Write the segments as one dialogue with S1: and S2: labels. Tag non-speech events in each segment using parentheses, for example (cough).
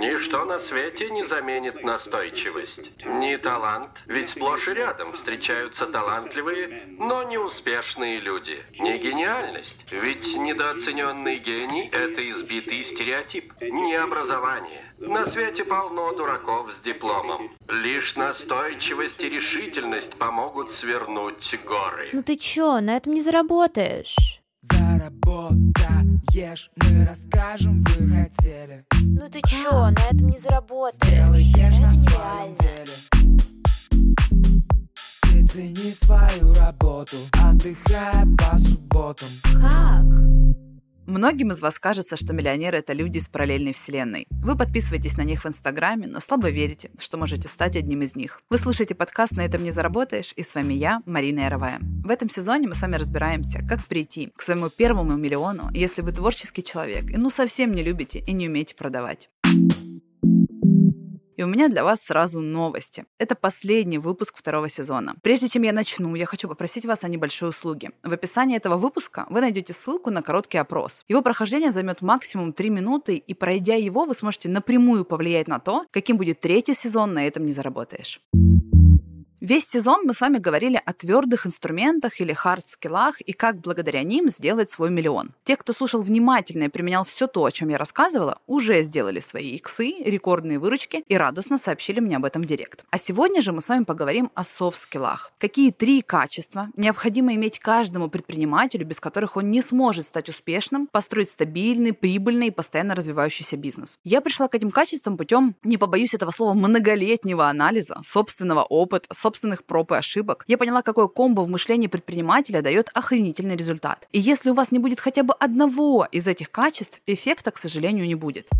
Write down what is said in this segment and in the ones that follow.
S1: Ничто на свете не заменит настойчивость. Не талант, ведь сплошь и рядом встречаются талантливые, но неуспешные люди. Не гениальность, ведь недооцененный гений – это избитый стереотип. Не образование. На свете полно дураков с дипломом. Лишь настойчивость и решительность помогут свернуть горы.
S2: Ну ты чё, на этом не заработаешь.
S3: Заработаешь, мы расскажем, вы хотели.
S2: Ну ты чё, на этом не заработаешь.
S3: Сделаешь
S2: Это
S3: на своем деле. Ты цени свою работу, отдыхая по субботам.
S2: Как?
S4: Многим из вас кажется, что миллионеры – это люди из параллельной вселенной. Вы подписываетесь на них в Инстаграме, но слабо верите, что можете стать одним из них. Вы слушаете подкаст «На этом не заработаешь», и с вами я, Марина Яровая. В этом сезоне мы с вами разбираемся, как прийти к своему первому миллиону, если вы творческий человек и ну совсем не любите и не умеете продавать. И у меня для вас сразу новости. Это последний выпуск второго сезона. Прежде чем я начну, я хочу попросить вас о небольшой услуге. В описании этого выпуска вы найдете ссылку на короткий опрос. Его прохождение займет максимум 3 минуты, и пройдя его, вы сможете напрямую повлиять на то, каким будет третий сезон «На этом не заработаешь». Весь сезон мы с вами говорили о твердых инструментах или хард-скиллах и как благодаря ним сделать свой миллион. Те, кто слушал внимательно и применял все то, о чем я рассказывала, уже сделали свои иксы, рекордные выручки и радостно сообщили мне об этом в директ. А сегодня же мы с вами поговорим о софт-скиллах. Какие три качества необходимо иметь каждому предпринимателю, без которых он не сможет стать успешным, построить стабильный, прибыльный и постоянно развивающийся бизнес. Я пришла к этим качествам путем, не побоюсь этого слова, многолетнего анализа, собственного опыта, собственных проб и ошибок. Я поняла, какое комбо в мышлении предпринимателя дает охренительный результат. И если у вас не будет хотя бы одного из этих качеств, эффекта, к сожалению, не будет.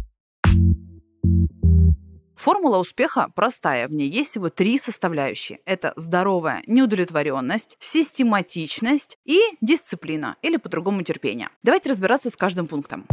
S4: Формула успеха простая, в ней есть всего три составляющие. Это здоровая неудовлетворенность, систематичность и дисциплина, или по-другому терпение. Давайте разбираться с каждым пунктом.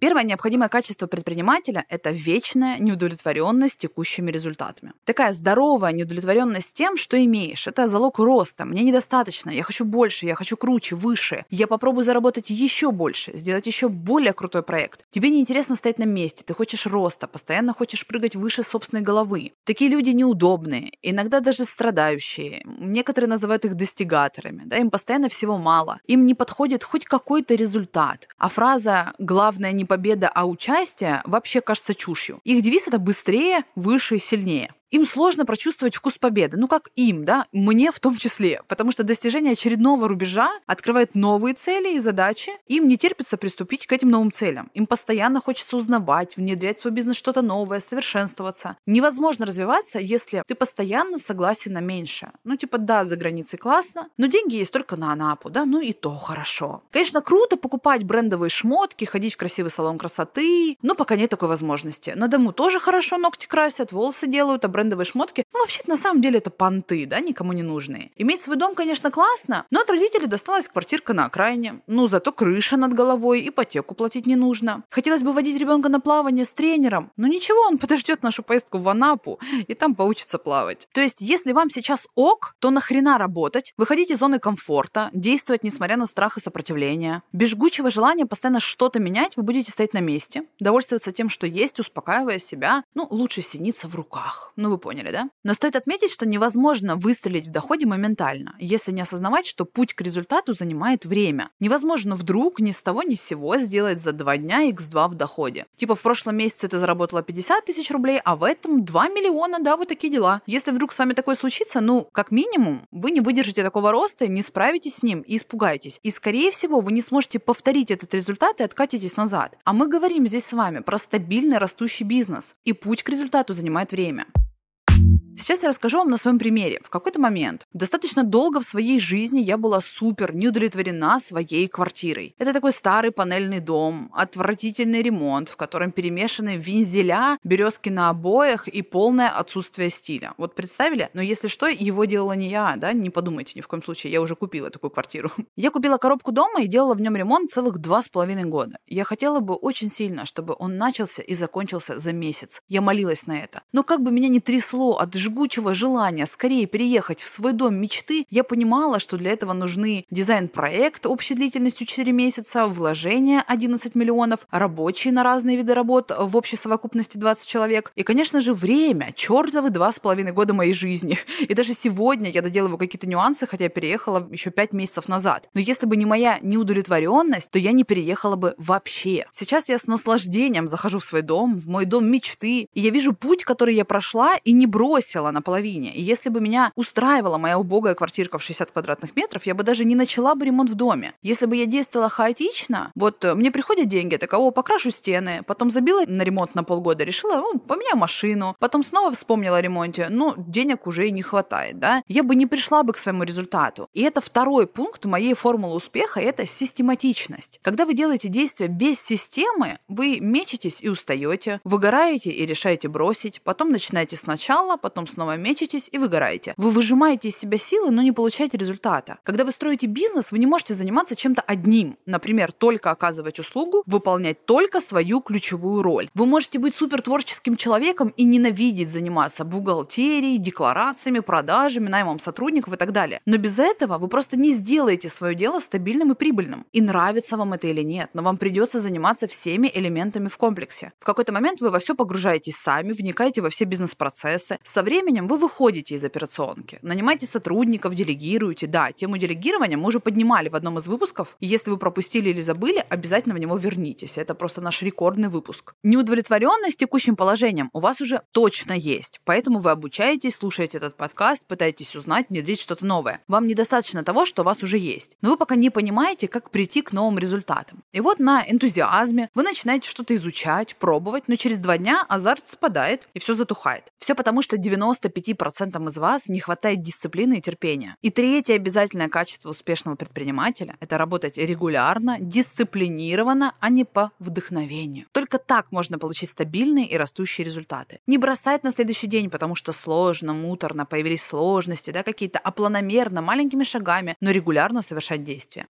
S4: Первое необходимое качество предпринимателя – это вечная неудовлетворенность текущими результатами. Такая здоровая неудовлетворенность тем, что имеешь. Это залог роста. Мне недостаточно, я хочу больше, я хочу круче, выше. Я попробую заработать еще больше, сделать еще более крутой проект. Тебе не интересно стоять на месте, ты хочешь роста, постоянно хочешь прыгать выше собственной головы. Такие люди неудобные, иногда даже страдающие. Некоторые называют их достигаторами. Да? Им постоянно всего мало. Им не подходит хоть какой-то результат. А фраза «главное не победа, а участие» вообще кажется чушью. Их девиз это быстрее, выше и сильнее. Им сложно прочувствовать вкус победы. Ну, как им, да? Мне в том числе. Потому что достижение очередного рубежа открывает новые цели и задачи. Им не терпится приступить к этим новым целям. Им постоянно хочется узнавать, внедрять в свой бизнес что-то новое, совершенствоваться. Невозможно развиваться, если ты постоянно согласен на меньше. Ну, типа, да, за границей классно, но деньги есть только на Анапу, да? Ну, и то хорошо. Конечно, круто покупать брендовые шмотки, ходить в красивый салон красоты, но пока нет такой возможности. На дому тоже хорошо ногти красят, волосы делают, а брендовые шмотки, ну, вообще на самом деле это понты, да, никому не нужные. Иметь свой дом, конечно, классно, но от родителей досталась квартирка на окраине. Ну, зато крыша над головой, ипотеку платить не нужно. Хотелось бы водить ребенка на плавание с тренером, но ничего, он подождет нашу поездку в Анапу и там поучится плавать. То есть, если вам сейчас ок, то нахрена работать, выходить из зоны комфорта, действовать несмотря на страх и сопротивление. Без жгучего желания постоянно что-то менять, вы будете стоять на месте, довольствоваться тем, что есть, успокаивая себя. Ну, лучше синиться в руках. Ну, вы поняли, да? Но стоит отметить, что невозможно выстрелить в доходе моментально, если не осознавать, что путь к результату занимает время. Невозможно вдруг ни с того ни с сего сделать за два дня x2 в доходе. Типа в прошлом месяце ты заработала 50 тысяч рублей, а в этом 2 миллиона, да, вот такие дела. Если вдруг с вами такое случится, ну, как минимум, вы не выдержите такого роста, не справитесь с ним и испугаетесь. И, скорее всего, вы не сможете повторить этот результат и откатитесь назад. А мы говорим здесь с вами про стабильный растущий бизнес. И путь к результату занимает время. Сейчас я расскажу вам на своем примере. В какой-то момент, достаточно долго в своей жизни я была супер неудовлетворена своей квартирой. Это такой старый панельный дом, отвратительный ремонт, в котором перемешаны вензеля, березки на обоях и полное отсутствие стиля. Вот представили? Но если что, его делала не я, да, не подумайте ни в коем случае, я уже купила такую квартиру. (laughs) Я купила коробку дома и делала в нем ремонт целых два с половиной года. Я хотела бы очень сильно, чтобы он начался и закончился за месяц. Я молилась на это. Но как бы меня не трясло от жгучего жгучего желания скорее переехать в свой дом мечты, я понимала, что для этого нужны дизайн-проект общей длительностью 4 месяца, вложения 11 миллионов, рабочие на разные виды работ в общей совокупности 20 человек и, конечно же, время, чертовы два с половиной года моей жизни. (laughs) И даже сегодня я доделываю какие-то нюансы, хотя переехала еще 5 месяцев назад. Но если бы не моя неудовлетворенность, то я не переехала бы вообще. Сейчас я с наслаждением захожу в свой дом, в мой дом мечты, и я вижу путь, который я прошла и не бросила на половине. И если бы меня устраивала моя убогая квартирка в 60 квадратных метров, я бы даже не начала бы ремонт в доме. Если бы я действовала хаотично, вот э, мне приходят деньги, так о, покрашу стены, потом забила на ремонт на полгода, решила, ну, поменяю машину, потом снова вспомнила о ремонте, ну, денег уже и не хватает, да, я бы не пришла бы к своему результату. И это второй пункт моей формулы успеха, это систематичность. Когда вы делаете действия без системы, вы мечетесь и устаете, выгораете и решаете бросить, потом начинаете сначала, потом снова мечетесь и выгораете. Вы выжимаете из себя силы, но не получаете результата. Когда вы строите бизнес, вы не можете заниматься чем-то одним. Например, только оказывать услугу, выполнять только свою ключевую роль. Вы можете быть супер творческим человеком и ненавидеть заниматься бухгалтерией, декларациями, продажами, наймом сотрудников и так далее. Но без этого вы просто не сделаете свое дело стабильным и прибыльным. И нравится вам это или нет, но вам придется заниматься всеми элементами в комплексе. В какой-то момент вы во все погружаетесь сами, вникаете во все бизнес-процессы. Со временем вы выходите из операционки, нанимаете сотрудников, делегируете. Да, тему делегирования мы уже поднимали в одном из выпусков. И если вы пропустили или забыли, обязательно в него вернитесь. Это просто наш рекордный выпуск. Неудовлетворенность текущим положением у вас уже точно есть. Поэтому вы обучаетесь, слушаете этот подкаст, пытаетесь узнать, внедрить что-то новое. Вам недостаточно того, что у вас уже есть. Но вы пока не понимаете, как прийти к новым результатам. И вот на энтузиазме вы начинаете что-то изучать, пробовать, но через два дня азарт спадает и все затухает. Все потому, что 95% из вас не хватает дисциплины и терпения. И третье обязательное качество успешного предпринимателя – это работать регулярно, дисциплинированно, а не по вдохновению. Только так можно получить стабильные и растущие результаты. Не бросать на следующий день, потому что сложно, муторно, появились сложности, да, какие-то, а планомерно, маленькими шагами, но регулярно совершать действия.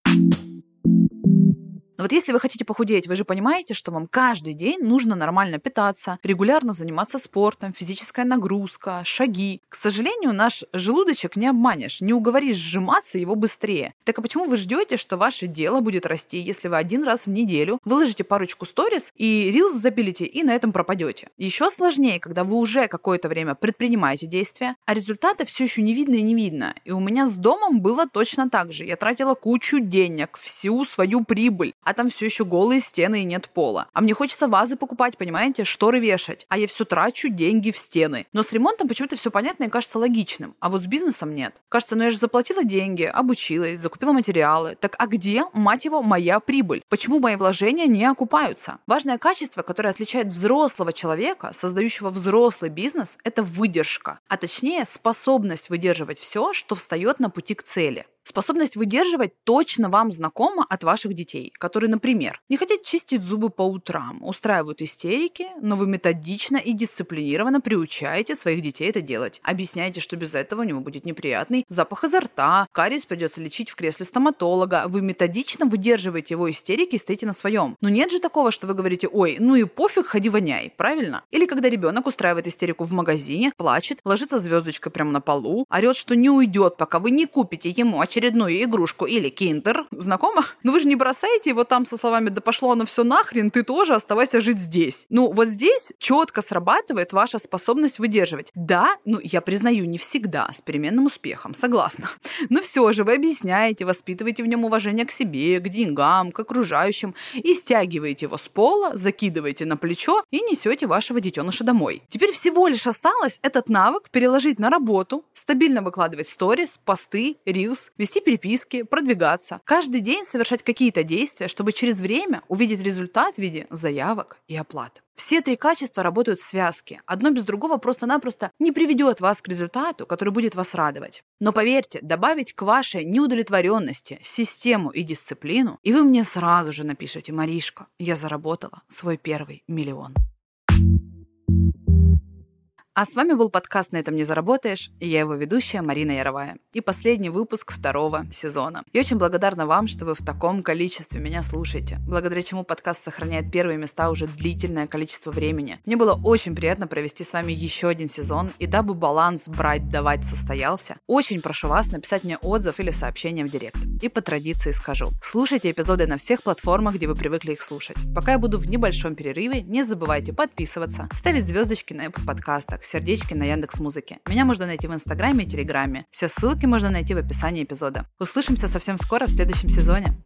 S4: Но вот если вы хотите похудеть, вы же понимаете, что вам каждый день нужно нормально питаться, регулярно заниматься спортом, физическая нагрузка, шаги. К сожалению, наш желудочек не обманешь, не уговоришь сжиматься его быстрее. Так а почему вы ждете, что ваше дело будет расти, если вы один раз в неделю выложите парочку сторис и рилс запилите и на этом пропадете? Еще сложнее, когда вы уже какое-то время предпринимаете действия, а результата все еще не видно и не видно. И у меня с домом было точно так же. Я тратила кучу денег, всю свою прибыль, а там все еще голые стены и нет пола. А мне хочется вазы покупать, понимаете, шторы вешать. А я все трачу деньги в стены. Но с ремонтом почему-то все понятно и кажется логичным. А вот с бизнесом нет. Кажется, ну я же заплатила деньги, обучилась, закупила материалы. Так а где, мать его, моя прибыль? Почему мои вложения не окупаются? Важное качество, которое отличает взрослого человека, создающего взрослый бизнес, это выдержка. А точнее, способность выдерживать все, что встает на пути к цели. Способность выдерживать точно вам знакома от ваших детей, которые, например, не хотят чистить зубы по утрам, устраивают истерики, но вы методично и дисциплинированно приучаете своих детей это делать. Объясняете, что без этого у него будет неприятный запах изо рта, кариес придется лечить в кресле стоматолога. Вы методично выдерживаете его истерики и стоите на своем. Но нет же такого, что вы говорите, ой, ну и пофиг, ходи воняй, правильно? Или когда ребенок устраивает истерику в магазине, плачет, ложится звездочкой прямо на полу, орет, что не уйдет, пока вы не купите ему очередную игрушку или киндер. Знакомо? (laughs) Ну вы же не бросаете его там со словами «да пошло оно все нахрен, ты тоже оставайся жить здесь». Ну вот здесь четко срабатывает ваша способность выдерживать. Да, ну я признаю, не всегда, с переменным успехом, согласна. (laughs) Но все же вы объясняете, воспитываете в нем уважение к себе, к деньгам, к окружающим и стягиваете его с пола, закидываете на плечо и несете вашего детеныша домой. Теперь всего лишь осталось этот навык переложить на работу, стабильно выкладывать сторис, посты, рилс, вести переписки, продвигаться, каждый день совершать какие-то действия, чтобы через время увидеть результат в виде заявок и оплат. Все три качества работают в связке. Одно без другого просто-напросто не приведет вас к результату, который будет вас радовать. Но поверьте, добавить к вашей неудовлетворенности систему и дисциплину, и вы мне сразу же напишите, Маришка, я заработала свой первый миллион. А с вами был подкаст «На этом не заработаешь» и я его ведущая Марина Яровая. И последний выпуск второго сезона. Я очень благодарна вам, что вы в таком количестве меня слушаете, благодаря чему подкаст сохраняет первые места уже длительное количество времени. Мне было очень приятно провести с вами еще один сезон, и дабы баланс брать-давать состоялся, очень прошу вас написать мне отзыв или сообщение в директ. И по традиции скажу, слушайте эпизоды на всех платформах, где вы привыкли их слушать. Пока я буду в небольшом перерыве, не забывайте подписываться, ставить звездочки на Apple подкастах, сердечки на Яндекс Музыке. Меня можно найти в Инстаграме и Телеграме. Все ссылки можно найти в описании эпизода. Услышимся совсем скоро в следующем сезоне.